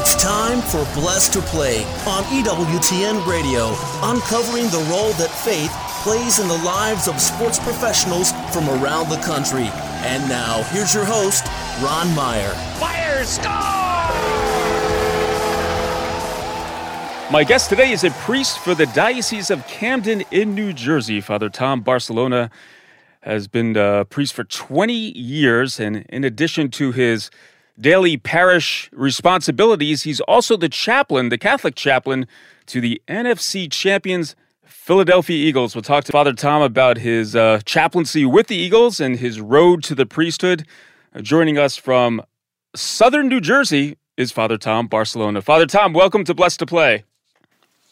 It's time for Blessed to Play on EWTN Radio, uncovering the role that faith plays in the lives of sports professionals from around the country. And now, here's your host, Ron Meyer. Fire, score! My guest today is a priest for the Diocese of Camden in New Jersey. Father Tom Barcellona has been a priest for 20 years, and in addition to his daily parish responsibilities, he's also the chaplain, the Catholic chaplain to the NFC champions Philadelphia Eagles. We'll talk to Father Tom about his uh, chaplaincy with the Eagles and his road to the priesthood. Uh, joining us from southern New Jersey is Father Tom Barcellona. Father Tom, welcome to Blessed to Play.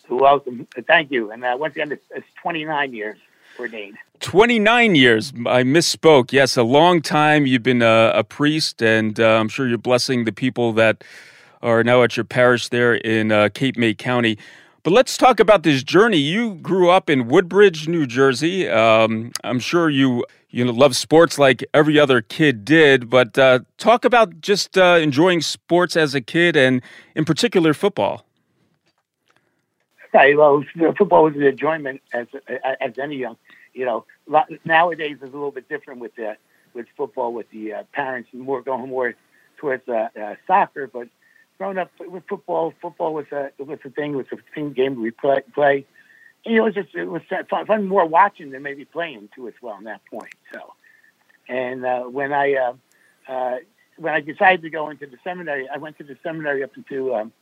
Welcome. Thank you. And uh, once again, it's, it's 29 years ordained. 29 years. I misspoke. Yes, a long time. You've been a, a priest, and uh, I'm sure you're blessing the people that are now at your parish there in uh, Cape May County. But let's talk about this journey. You grew up in Woodbridge, New Jersey. Um, I'm sure you you know love sports like every other kid did. But uh, talk about just uh, enjoying sports as a kid, and in particular football. Yeah, well, football was an enjoyment as as any young. You know, nowadays it's a little bit different with the with football, with the uh, parents more going more towards uh, uh, soccer. But growing up with football, football was a was a thing. It was a team game we play. play. And, you know, it was just it was fun, fun more watching than maybe playing too as well. In that point, so. And uh, when I uh, uh, when I decided to go into the seminary, I went to the seminary up into um,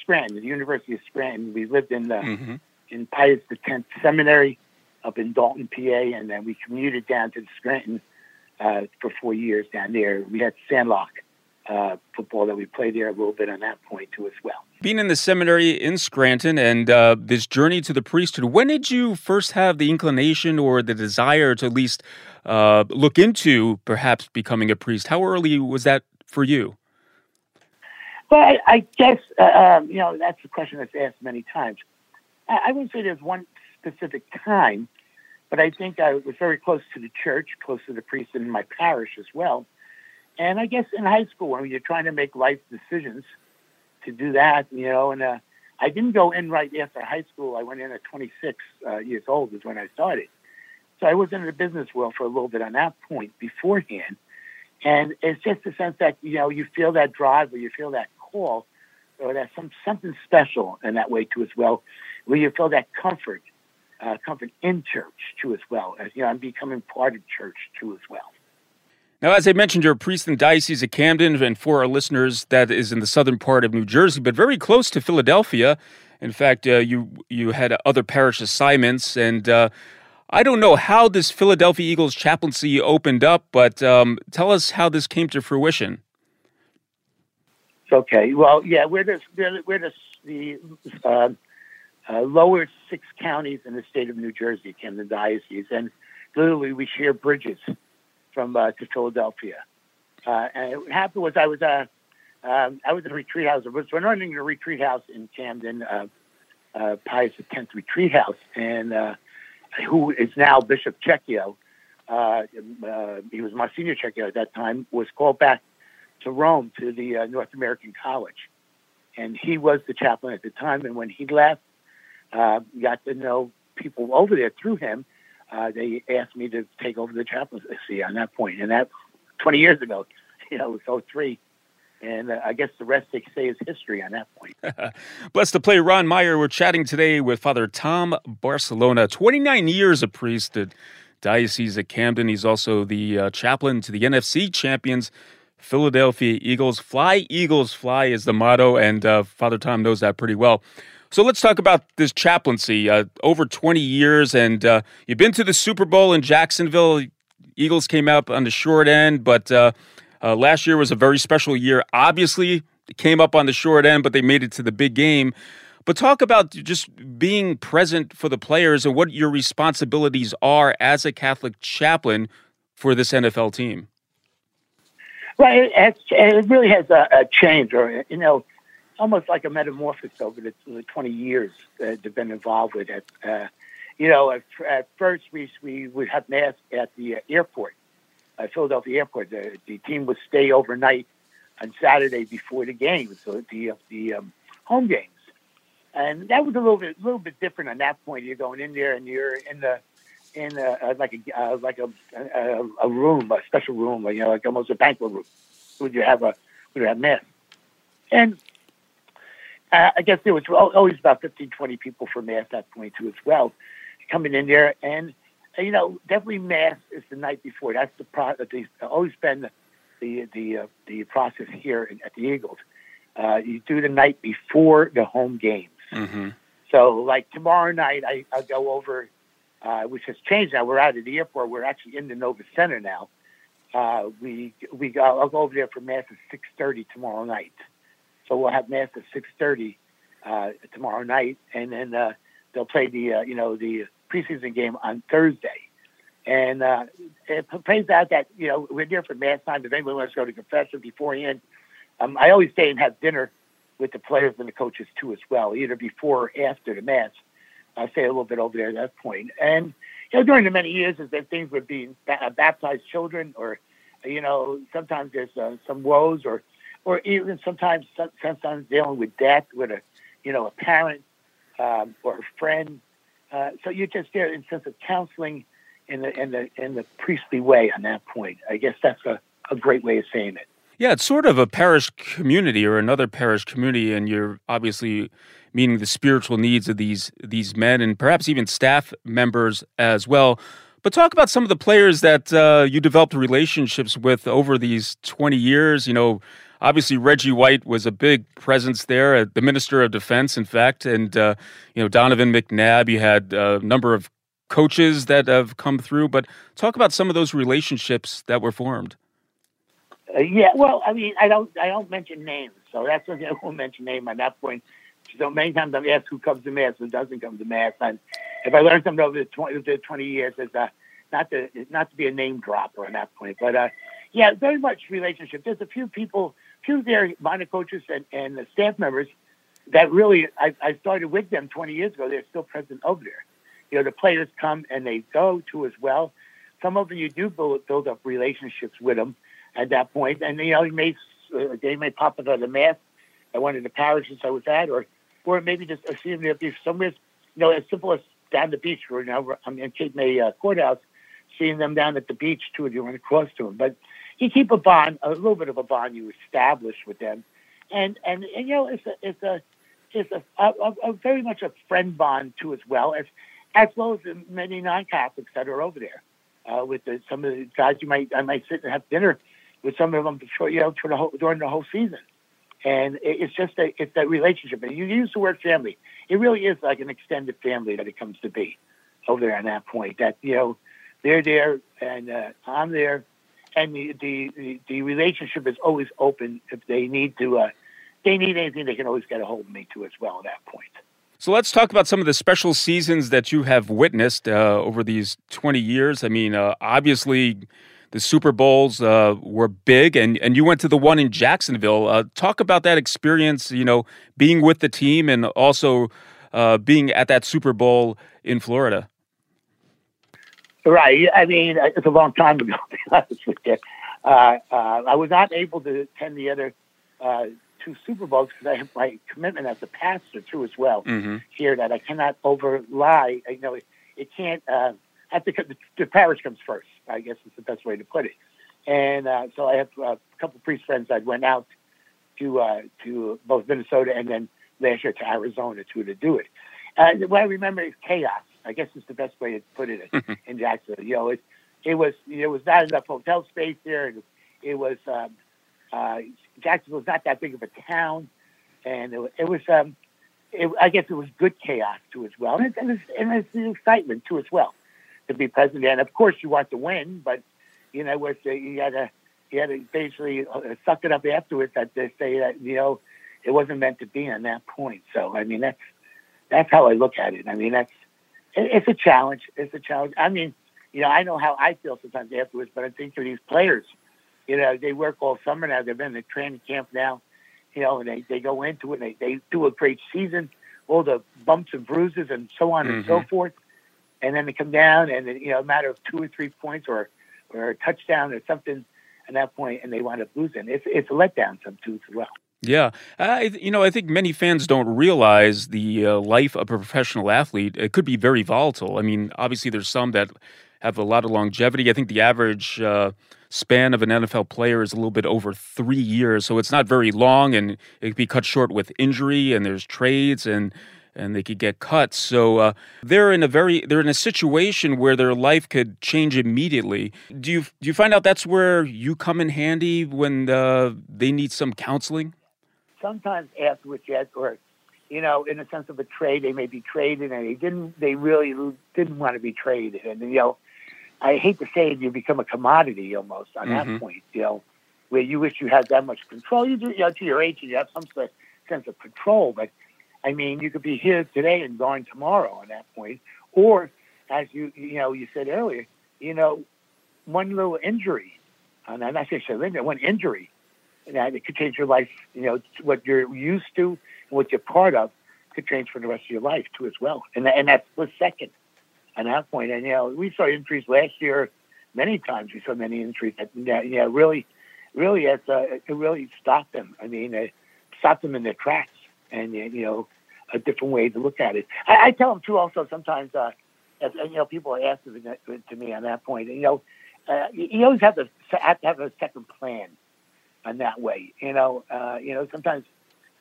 Scranton, the University of Scranton. We lived in the mm-hmm. in Pius X Seminary up in Dalton, PA, and then we commuted down to Scranton uh, for four years down there. We had sandlot uh, football that we played there a little bit on that point too as well. Being in the seminary in Scranton and uh, this journey to the priesthood, when did you first have the inclination or the desire to at least uh, look into perhaps becoming a priest? How early was that for you? Well, I, guess uh, um, you know that's a question that's asked many times. I, I wouldn't say there's one specific time, but I think I was very close to the church, close to the priest in my parish as well. And I guess in high school, when you're trying to make life decisions, to do that, you know, and uh, I didn't go in right after high school. I went in at 26 uh, years old is when I started. So I was in the business world for a little bit on that point beforehand. And it's just the sense that, you know, you feel that drive or you feel that call or that some something special in that way too as well, where you feel that comfort uh, comfort in church too as well. As you know, I'm becoming part of church too as well. Now, as I mentioned, you're a priest in the Diocese of Camden, and for our listeners, that is in the southern part of New Jersey, but very close to Philadelphia. In fact, uh, you you had other parish assignments, and uh, I don't know how this Philadelphia Eagles chaplaincy opened up, but um, tell us how this came to fruition. Okay. Well, yeah, we're the we're the, the uh, uh, lower six counties in the state of New Jersey, Camden Diocese, and literally we share bridges from uh, to Philadelphia. Uh, and what happened was I was uh, um, I was at a retreat house. I was running a retreat house in Camden, uh, uh, Pius X Retreat House, and uh, who is now Bishop Checchio. Uh, uh, he was my senior Checchio at that time. Was called back to Rome to the uh, North American College, and he was the chaplain at the time. And when he left, uh, got to know people over there through him. Uh, they asked me to take over the chaplaincy on that point, and that 20 years ago, you know, it was 03. And uh, I guess the rest they say is history on that point. Blessed to play Ron Meyer. We're chatting today with Father Tom Barcellona, 29 years a priest at Diocese of Camden. He's also the uh, chaplain to the NFC champions, Philadelphia Eagles. Fly, Eagles, fly is the motto, and uh, Father Tom knows that pretty well. So let's talk about this chaplaincy. Uh, over 20 years, and uh, you've been to the Super Bowl in Jacksonville. Eagles came up on the short end, but uh, uh last year was a very special year. Obviously, came up on the short end, but they made it to the big game. But talk about just being present for the players and what your responsibilities are as a Catholic chaplain for this NFL team. Well, it, it really has a, a change, or you know almost like a metamorphosis over the, the 20 years that they've been involved with it. Uh, you know, at, at, first we, we would have mass at the uh, airport, uh, Philadelphia airport. The, the, team would stay overnight on Saturday before the game, so the the um, home games, and that was a little bit a little bit different on that point. You're going in there and you're in the in a, like a uh, like a, a, a room, a special room, like, you know, like almost a banquet room. Would you have a would you have mass? And uh, I guess there was always about 15, 20 people for mass at that point too as well, coming in there. And you know, definitely mass is the night before. That's the pro. The, always been the the the, uh, the process here at the Eagles. Uh, you do the night before the home games. Mm-hmm. So, like tomorrow night, I, I go over, uh, which has changed now. We're out of the airport. We're actually in the Nova Center now. Uh, we we go, I'll go over there for mass at six thirty tomorrow night. So we'll have mass at six thirty uh, tomorrow night, and then uh, they'll play the uh, you know the preseason game on Thursday. And uh, it plays out that, you know, we're there for mass time. If anyone wants to go to confession beforehand, um, I always stay and have dinner with the players and the coaches too as well, either before or after the match. I stay a little bit over there at that point. And, you know, during the many years as that things would be baptized children or, you know, sometimes there's uh, some woes or, or even sometimes, sometimes dealing with death with a, you know, a parent um, or a friend uh, so you're just there in sense of counseling in the in the in the priestly way on that point. I guess that's a, a great way of saying it. Yeah, it's sort of a parish community or another parish community, and you're obviously meeting the spiritual needs of these these men and perhaps even staff members as well. But talk about some of the players that uh, you developed relationships with over these 20 years. You know, obviously Reggie White was a big presence there, uh, the Minister of Defense, in fact, and uh, you know Donovan McNabb. You had a number of coaches that have come through, but talk about some of those relationships that were formed. Uh, yeah, well, I mean, I don't, I don't mention names, so that's what I won't mention name on that point. So many times I'm asked who comes to mass, who doesn't come to mass, and if I learned something over the 20, the 20 years, it's uh, not to not to be a name dropper on that point, but uh, yeah, very much relationship. There's a few people two their minor coaches and, and the staff members that really I, I started with them 20 years ago. They're still present over there. You know, the players come and they go too as well. Some of them you do build, build up relationships with them at that point, and you know, you may uh, they may pop up at the mass at one of the parishes I was at, or or maybe just seeing them be somewhere, you know, as simple as down the beach. Or know, I'm in Cape May uh, courthouse, seeing them down at the beach too, if you want to cross to them. But you keep a bond, a little bit of a bond you establish with them, and and, and you know it's a it's a it's a, a, a very much a friend bond too as well as as well as the many non-Catholics that are over there. Uh, with the, some of the guys you might I might sit and have dinner with some of them before you know for the whole, during the whole season, and it's just a it's that relationship. And you use the word family. It really is like an extended family that it comes to be over there on that point. That you know they're there and uh, I'm there and the, the, the relationship is always open. If they need to, uh, they need anything, they can always get a hold of me too as well at that point. So let's talk about some of the special seasons that you have witnessed uh, over these 20 years. I mean, uh, obviously, the Super Bowls uh, were big, and, and you went to the one in Jacksonville. Uh, talk about that experience, you know, being with the team and also uh, being at that Super Bowl in Florida. Right. I mean, it's a long time ago, to be honest with you. Uh, uh, I was not able to attend the other uh, two Super Bowls because I have my commitment as a pastor too, as well. Mm-hmm. Here, that I cannot overlie. You know, it, it can't. Uh, have to, the, the parish comes first. I guess is the best way to put it. And uh, so I have uh, a couple of priest friends. I went out to uh, to both Minnesota and then last year to Arizona too to do it. Uh, what I remember is chaos. I guess is the best way to put it in Jacksonville. You know, it it was it was not enough hotel space there. It, it was um, uh, Jacksonville's not that big of a town, and it, it was um, it, I guess it was good chaos too as well, and it, and, it's, and it's the excitement too as well to be president. And of course, you want to win, but you know, with the, you had to you had to basically uh, suck it up afterwards. That they say that you know it wasn't meant to be on that point. So I mean, that's that's how I look at it. I mean, that's it's a challenge. It's a challenge. I mean, you know, I know how I feel sometimes afterwards, but I think for these players, you know, they work all summer now. They've been in the training camp now, you know, and they, they go into it and they, they do a great season, all the bumps and bruises and so on mm-hmm. and so mm-hmm. forth. And then they come down and, you know, a matter of two or three points or, or a touchdown or something, at that point, and they wind up losing. It's it's a letdown sometimes as well. Yeah, I you know I think many fans don't realize the uh, life of a professional athlete. It could be very volatile. I mean, obviously there's some that have a lot of longevity. I think the average uh, span of an NFL player is a little bit over three years, so it's not very long, and it could be cut short with injury, and there's trades and and they could get cut. So uh, they're in a very they're in a situation where their life could change immediately. Do you do you find out that's where you come in handy when uh, they need some counseling? sometimes afterwards, yes, or you know, in a sense of a trade, they may be traded, and they didn't, they really didn't want to be traded, and you know, I hate to say it, you become a commodity almost on mm-hmm. that point, you know, where you wish you had that much control. You do, you know, to your age, you have some sort sense of control, but I mean, you could be here today and gone tomorrow on that point, or as you, you know, you said earlier, you know, one little injury, and I'm not saying one injury that it could change your life. You know, what you're used to and what you're part of could change for the rest of your life too, as well. And and that's the second at that point. And you know, we saw injuries last year many times. We saw many injuries that yeah, really, really, it's, uh, it really stopped them. I mean, it stopped them in their tracks. And you know, a different way to look at it. I, I tell them too. Also, sometimes, uh, as, you know, people asking to me on that point. You know, uh, you always have to have to have a second plan in that way. You know, uh, you know, sometimes,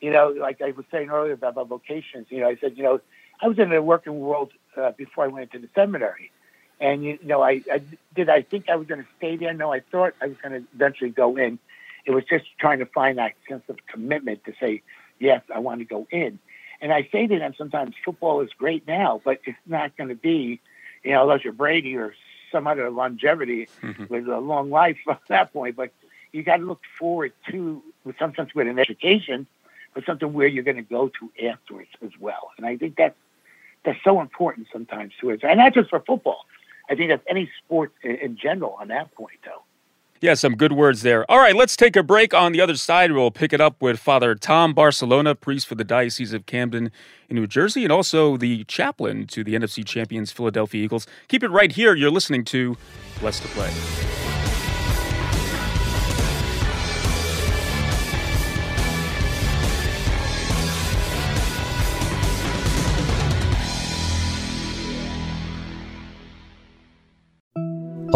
you know, like I was saying earlier about, about vocations, you know, I said, you know, I was in the working world uh, before I went into the seminary. And, you know, I, I did I think I was going to stay there? No, I thought I was going to eventually go in. It was just trying to find that sense of commitment to say, yes, I want to go in. And I say to them sometimes, football is great now, but it's not going to be, you know, unless you're Brady or some other longevity mm-hmm. with a long life at that point. But you got to look forward to, with some sense, with an education, but something where you're going to go to afterwards as well. And I think that's that's so important sometimes to it, and not just for football. I think that's any sport in, in general on that point, though. Yeah, some good words there. All right, let's take a break. On the other side, we'll pick it up with Father Tom Barcellona, priest for the Diocese of Camden in New Jersey, and also the chaplain to the NFC champions Philadelphia Eagles. Keep it right here. You're listening to Blessed to Play.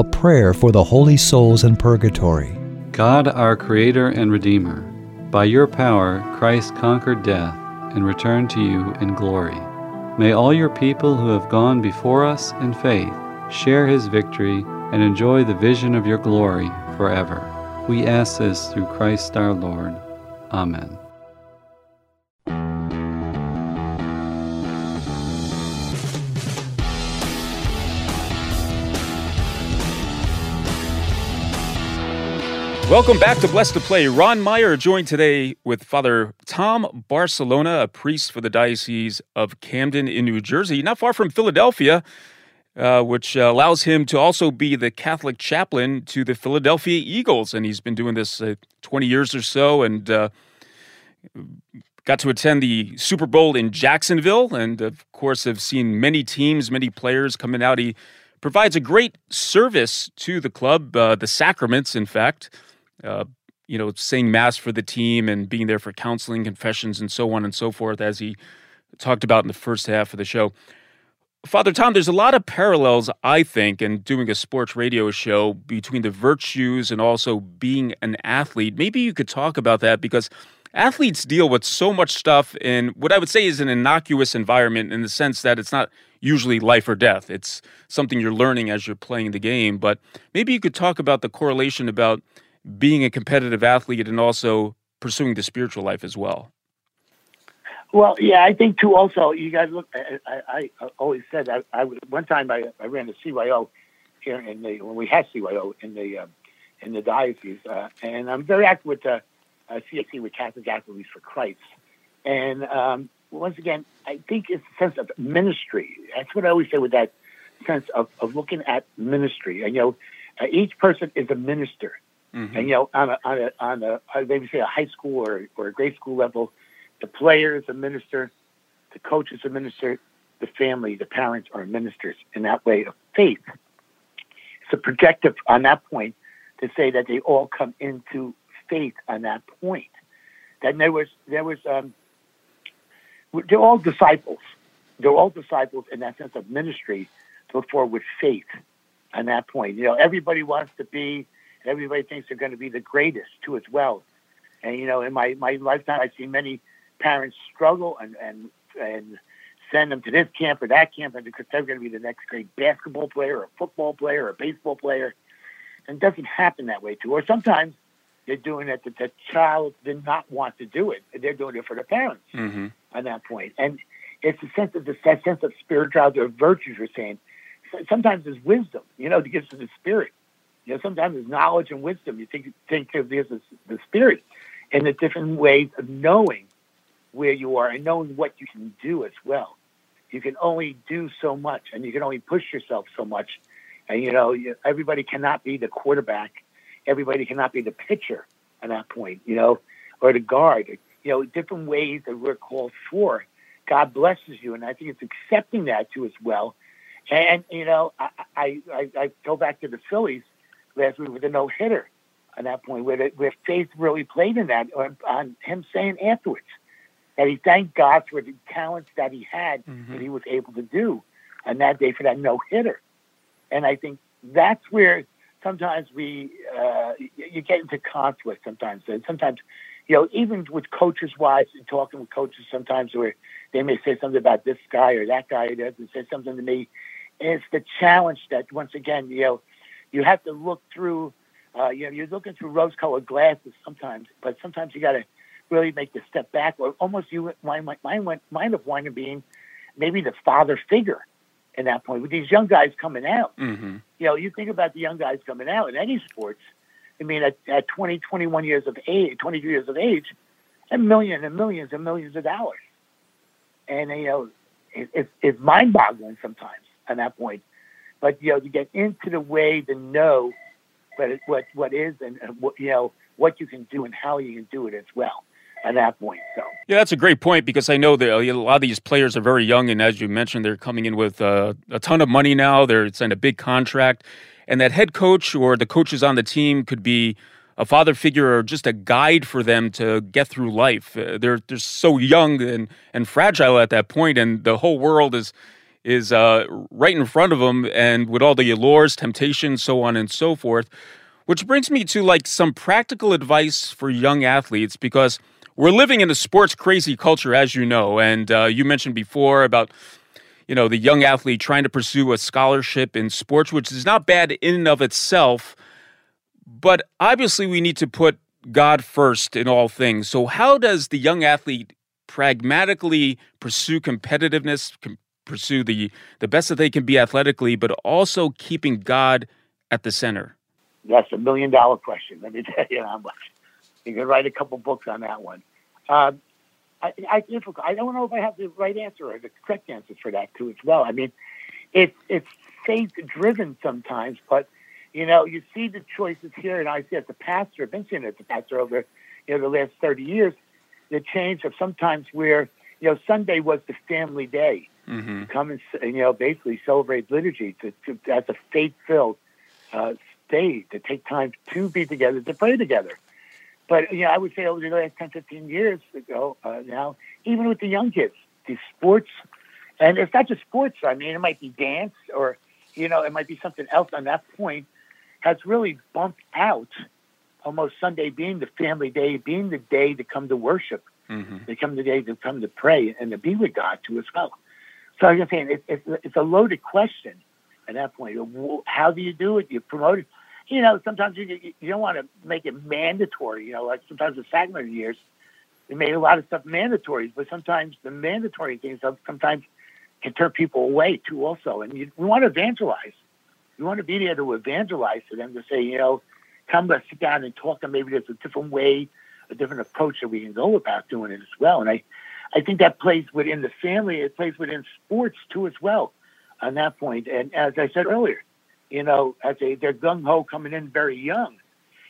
A prayer for the holy souls in purgatory. God, our Creator and Redeemer, by your power Christ conquered death and returned to you in glory. May all your people who have gone before us in faith share his victory and enjoy the vision of your glory forever. We ask this through Christ our Lord. Amen. Welcome back to Blessed to Play. Ron Meyer joined today with Father Tom Barcellona, a priest for the Diocese of Camden in New Jersey, not far from Philadelphia, uh, which allows him to also be the Catholic chaplain to the Philadelphia Eagles. And he's been doing this uh, 20 years or so and uh, got to attend the Super Bowl in Jacksonville. And of course, have seen many teams, many players coming out. He provides a great service to the club, uh, the sacraments, in fact uh, you know, saying mass for the team and being there for counseling, confessions, and so on and so forth, as he talked about in the first half of the show. Father Tom, there's a lot of parallels, I think, in doing a sports radio show between the virtues and also being an athlete. Maybe you could talk about that because athletes deal with so much stuff in what I would say is an innocuous environment in the sense that it's not usually life or death. It's something you're learning as you're playing the game. But maybe you could talk about the correlation about being a competitive athlete and also pursuing the spiritual life as well? Well, yeah, I think too. Also, you guys look. I, I, I always said I, I one time I, I ran the CYO here in the when we had CYO in the um, in the diocese, uh, and I'm very active with the uh, CAC with Catholic Athletes for Christ. And um, once again, I think it's a sense of ministry. That's what I always say with that sense of, of looking at ministry. And you know, uh, each person is a minister. Mm-hmm. And you know, on a on a on a maybe say a high school or or a grade school level, the player is a minister, the coach is a minister, the family, the parents are ministers in that way of faith. It's a projective on that point to say that they all come into faith on that point. That there was there was um, they're all disciples. They're all disciples in that sense of ministry before with faith on that point. You know, everybody wants to be, everybody thinks they're going to be the greatest too as well. And you know, in my, my lifetime, I've seen many parents struggle and and and send them to this camp or that camp, and because they're going to be the next great basketball player, or football player, or baseball player, and it doesn't happen that way too. Or sometimes they're doing it that the child did not want to do it; they're doing it for the parents Mm-hmm. on that point. And it's a sense of the sense of spirituality or virtues. We're saying sometimes there's wisdom, you know, the gifts of the spirit. You know, sometimes it's knowledge and wisdom. You think think of this as the spirit, and the different ways of knowing where you are and knowing what you can do as well. You can only do so much, and you can only push yourself so much. And you know, everybody cannot be the quarterback. Everybody cannot be the pitcher at that point. You know, or the guard. You know, different ways that we're called for. God blesses you, and I think it's accepting that too as well. And you know, I, I, I go back to the Phillies last week with a no hitter at that point, where the, where faith really played in that. On, on him saying afterwards that he thanked God for the talents that he had that he was able to do on that day for that no hitter. And I think that's where sometimes we uh, you- get into conflict sometimes. And sometimes, you know, even with coaches' wives and talking with coaches sometimes where they may say something about this guy or that guy or doesn't say something to me. It's the challenge that once again, you know, you have to look through. Uh, you know, you're looking through rose-colored glasses sometimes, but sometimes you got to really make the step back, or almost you. Mine, mine went, mine of wine being maybe the father figure in that point with these young guys coming out. Mm-hmm. You know, you think about the young guys coming out in any sports. I mean, at, at 20, 21 years of age, 22 years of age, and millions and millions and millions of dollars. And, you know, it, it, it's mind boggling sometimes at that point. But, you know, to get into the way to know what, it, what, what is and, what, you know, what you can do and how you can do it as well at that point. So, Yeah, that's a great point because I know that a lot of these players are very young, and as you mentioned, they're coming in with uh, a ton of money now. They're signed a big contract, and that head coach or the coaches on the team could be a father figure or just a guide for them to get through life. Uh, they're they're so young and and fragile at that point, and the whole world is is uh, right in front of them, and with all the allures, temptations, so on and so forth. Which brings me to like some practical advice for young athletes because we're living in a sports crazy culture, as you know, and uh, you mentioned before about you know the young athlete trying to pursue a scholarship in sports, which is not bad in and of itself, but obviously we need to put God first in all things. So how does the young athlete pragmatically pursue competitiveness, com- pursue the the best that they can be athletically, but also keeping God at the center? That's a million dollar question. Let me tell you how much. You can write a couple books on that one. Um, I, I. I don't know if I have the right answer or the correct answer for that too as well. I mean, it's it's faith driven sometimes, but you know, you see the choices here, and I see as a pastor, I've been seeing it as a pastor over you know the last thirty years, the change of sometimes where you know Sunday was the family day, Mm-hmm. come and you know basically celebrate liturgy to, to as a faith filled uh, day to take time to be together to pray together. But you know, I would say over the last 10, 15 years ago uh, now, even with the young kids, the sports, and it's not just sports. I mean, it might be dance or you know, it might be something else. On that point, has really bumped out almost Sunday being the family day, being the day to come to worship Mm-hmm. they come today to come to pray and to be with God too as well. So I'm just saying it, it's it's a loaded question at that point. How do you do it? You promote it. You know, sometimes you you don't want to make it mandatory. You know, like sometimes the Sacrament years, they made a lot of stuff mandatory, but sometimes the mandatory things sometimes can turn people away too. Also, and you, we want to evangelize. We want to be there to evangelize to them to say, you know, come let's sit down and talk, and maybe there's a different way a different approach that we can go about doing it as well. And I, I think that plays within the family. It plays within sports too as well. On that point, and as I said earlier, you know, as they they're gung ho coming in very young,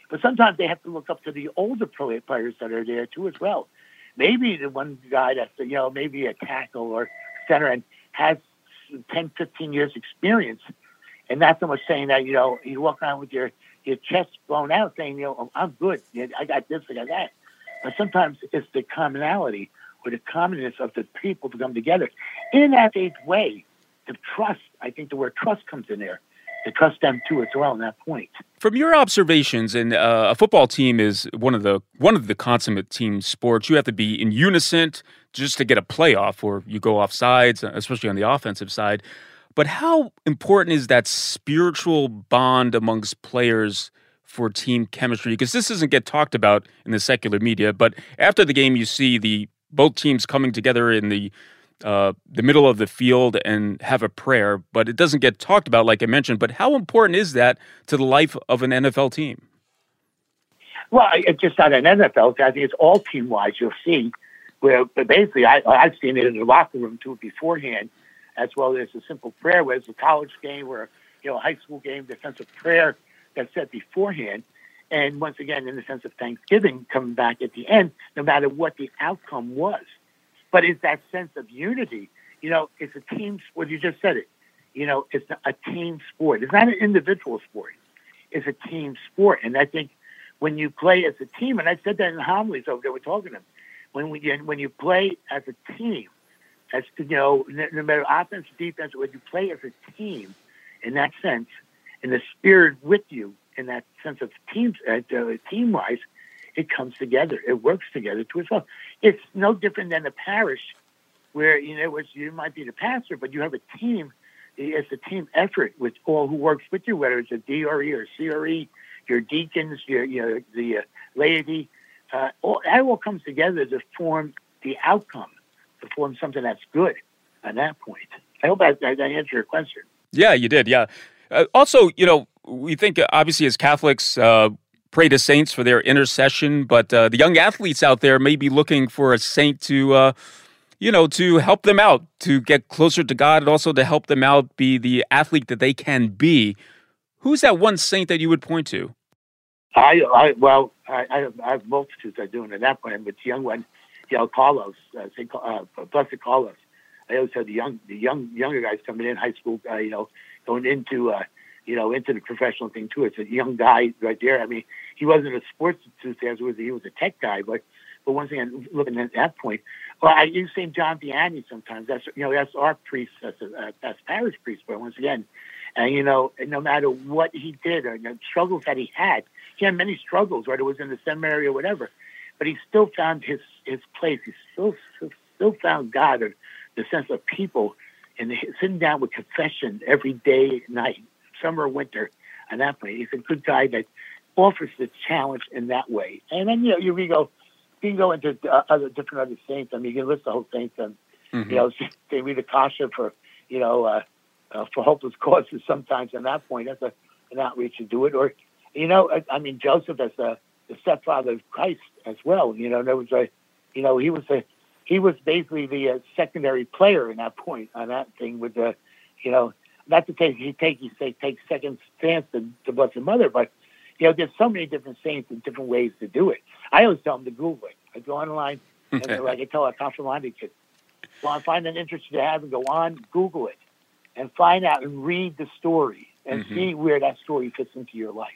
but sometimes they have to look up to the older play- players that are there too as well. Maybe the one guy that's you know maybe a tackle or center and has 10, 15 years experience, and not so saying that you know you walk around with your your chest blown out, saying you know oh, I'm good, I got this, I got that. But sometimes it's the commonality or the commonness of the people to come together in that way. The trust, I think the word trust comes in there. To trust them too as well in that point. From your observations, and uh, a football team is one of the one of the consummate team sports. You have to be in unison just to get a playoff, or you go off sides, especially on the offensive side. But how important is that spiritual bond amongst players for team chemistry? Because this doesn't get talked about in the secular media. But after the game, you see the both teams coming together in the uh, the middle of the field and have a prayer, but it doesn't get talked about, like I mentioned. But how important is that to the life of an NFL team? Well, it's just not an NFL. I think it's all team wise. You'll see where, but basically, I, I've seen it in the locker room too beforehand as well as a simple prayer, whether it's a college game or you know a high school game, of prayer that's said beforehand. And once again, in the sense of thanksgiving coming back at the end, no matter what the outcome was. But it's that sense of unity. You know, it's a team sport. You just said it. You know, it's a team sport. It's not an individual sport. It's a team sport. And I think when you play as a team, and I said that in the homilies over there, we're talking to them, when, we, when you play as a team, as you know, no matter offense, defense, when you play as a team, in that sense, and the spirit with you, in that sense of teams, uh, team wise, it comes together. It works together to itself. It's no different than a parish, where you know you might be the pastor, but you have a team. It's a team effort with all who works with you, whether it's a DRE or CRE, your deacons, your you the uh, laity. Uh, all, that all comes together to form the outcome to form something that's good at that point. I hope I, I answered your question. Yeah, you did. Yeah. Uh, also, you know, we think uh, obviously as Catholics, uh, pray to saints for their intercession, but uh, the young athletes out there may be looking for a saint to, uh, you know, to help them out, to get closer to God, and also to help them out be the athlete that they can be. Who's that one saint that you would point to? I, I well, I, I, have, I have multitudes I do, and at that point, but the young one, you know, Carlos, uh, Saint, uh, Blessed Carlos. I always had the young, the young, younger guys coming in high school, uh, you know, going into, uh, you know, into the professional thing too. It's a young guy right there. I mean, he wasn't a sports enthusiast; was he was a tech guy. But, but once again, looking at that point, well, I use Saint John Vianney sometimes. That's you know, that's our priest, that's a, uh, that's parish priest. But once again, and you know, no matter what he did or the struggles that he had, he had many struggles, whether it was in the seminary or whatever but he still found his his place. He still still found God, or the sense of people, and sitting down with confession every day, night, summer, winter, and that point. He's a good guy that offers the challenge in that way. And then you know you can go, you can go into uh, other different other saints. I mean, you can list the whole saints, and mm-hmm. you know they read Akasha for you know uh, uh, for hopeless causes. Sometimes at that point, that's a, an outreach to do it. Or you know, I, I mean, Joseph as a the stepfather of Christ as well. You know, there was a, you know, he was a, he was basically the uh, secondary player in that point on that thing with the, you know, not to take he take he say take second stance to, to Blessed Mother, but you know, there's so many different saints and different ways to do it. I always tell them to Google it. I go online and like I tell our confirmandi kids, go on, find an interest you have and go on, Google it, and find out and read the story and mm-hmm. see where that story fits into your life.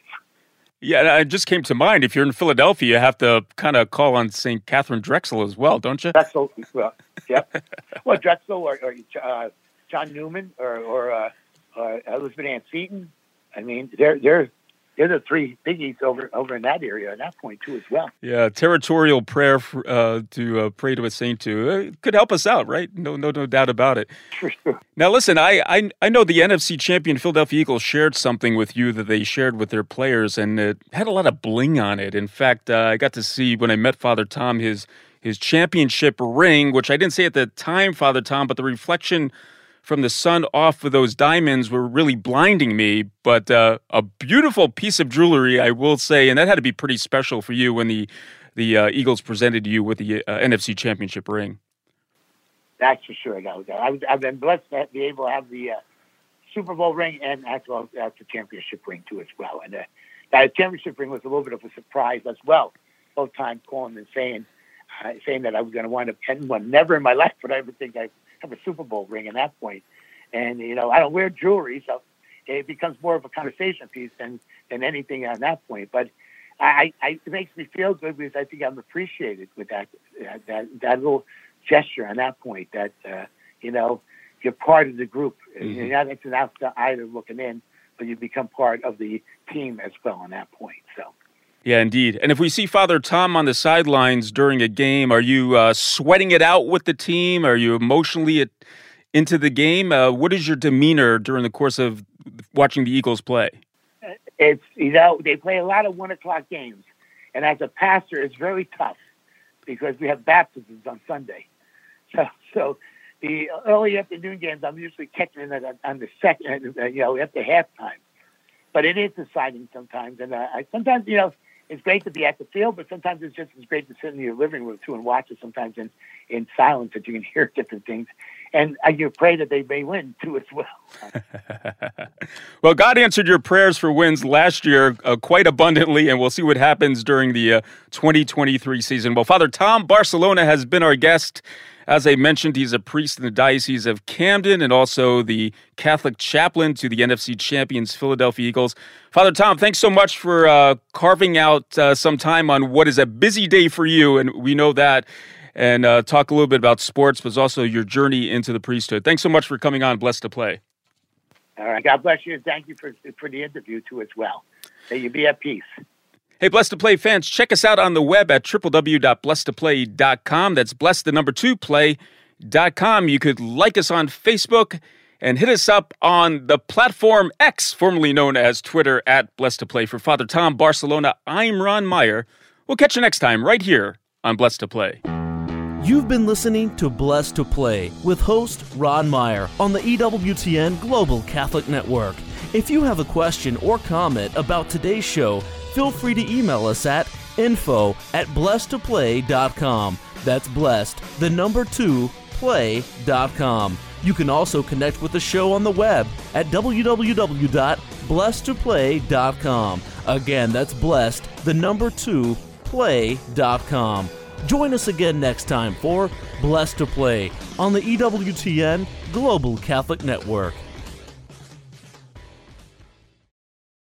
Yeah, it just came to mind. If you're in Philadelphia, you have to kind of call on St. Katharine Drexel as well, don't you? Drexel, well, yep. well, Drexel or, or uh, John Neumann or, or, uh, or Elizabeth Ann Seton. I mean, they're they're they're the three biggies over over in that area at that point too as well. Yeah, territorial prayer for, uh, to uh, pray to a saint to uh, could help us out, right? No, no, no doubt about it. Now, listen, I, I I know the NFC champion Philadelphia Eagles shared something with you that they shared with their players, and it had a lot of bling on it. In fact, uh, I got to see when I met Father Tom his his championship ring, which I didn't say at the time, Father Tom, but the reflection from the sun off of those diamonds were really blinding me. But uh, a beautiful piece of jewelry, I will say, and that had to be pretty special for you when the the uh, Eagles presented you with the uh, NFC Championship ring. That's for sure. That was, I have been blessed to be able to have the uh, Super Bowl ring and as well as the championship ring too, as well. And uh, that championship ring was a little bit of a surprise as well. Both times calling and saying, uh, saying that I was going to wind up getting one. Never in my life would I ever think I have a Super Bowl ring at that point. And you know, I don't wear jewelry, so it becomes more of a conversation piece than than anything on that point. But I, I it makes me feel good because I think I'm appreciated with that that that little gesture on that point. That uh, you know you're part of the group. Mm-hmm. You're not it's an outsider looking in, but you become part of the team as well on that point. So. Yeah, indeed. And if we see Father Tom on the sidelines during a game, are you uh, sweating it out with the team? Are you emotionally at, into the game? Uh, what is your demeanor during the course of watching the Eagles play? It's you know they play a lot of one o'clock games, and as a pastor, it's very tough because we have baptisms on Sunday. So so the early afternoon games, I'm usually catching it on the second, you know, the halftime. But it is exciting sometimes, and uh, I sometimes you know it's great to be at the field, but sometimes it's just as great to sit in your living room too and watch it. Sometimes in in silence, that you can hear different things, and I you pray that they may win too as well. well, God answered your prayers for wins last year uh, quite abundantly, and we'll see what happens during the uh, 2023 season. Well, Father Tom Barcellona has been our guest. As I mentioned, he's a priest in the Diocese of Camden and also the Catholic chaplain to the NFC champions Philadelphia Eagles. Father Tom, thanks so much for uh, carving out uh, some time on what is a busy day for you, and we know that. And uh, talk a little bit about sports, but also your journey into the priesthood. Thanks so much for coming on Blessed to Play. All right. God bless you. Thank you for, for the interview, too, as well. May you be at peace. Hey, Blessed to Play fans, check us out on the web at www.blessedtoplay.com. That's blessed the number two play.com. You could like us on Facebook and hit us up on the platform X, formerly known as Twitter, at Blessed to Play. For Father Tom Barcellona, I'm Ron Meyer. We'll catch you next time right here on Blessed to Play. You've been listening to Blessed to Play with host Ron Meyer on the EWTN Global Catholic Network. If you have a question or comment about today's show, feel free to email us at info at blessedtoplay.com. That's blessed, the number two, play.com. You can also connect with the show on the web at www.blessedtoplay.com. Again, that's blessed, the number two, play.com. Join us again next time for Blessed to Play on the EWTN Global Catholic Network.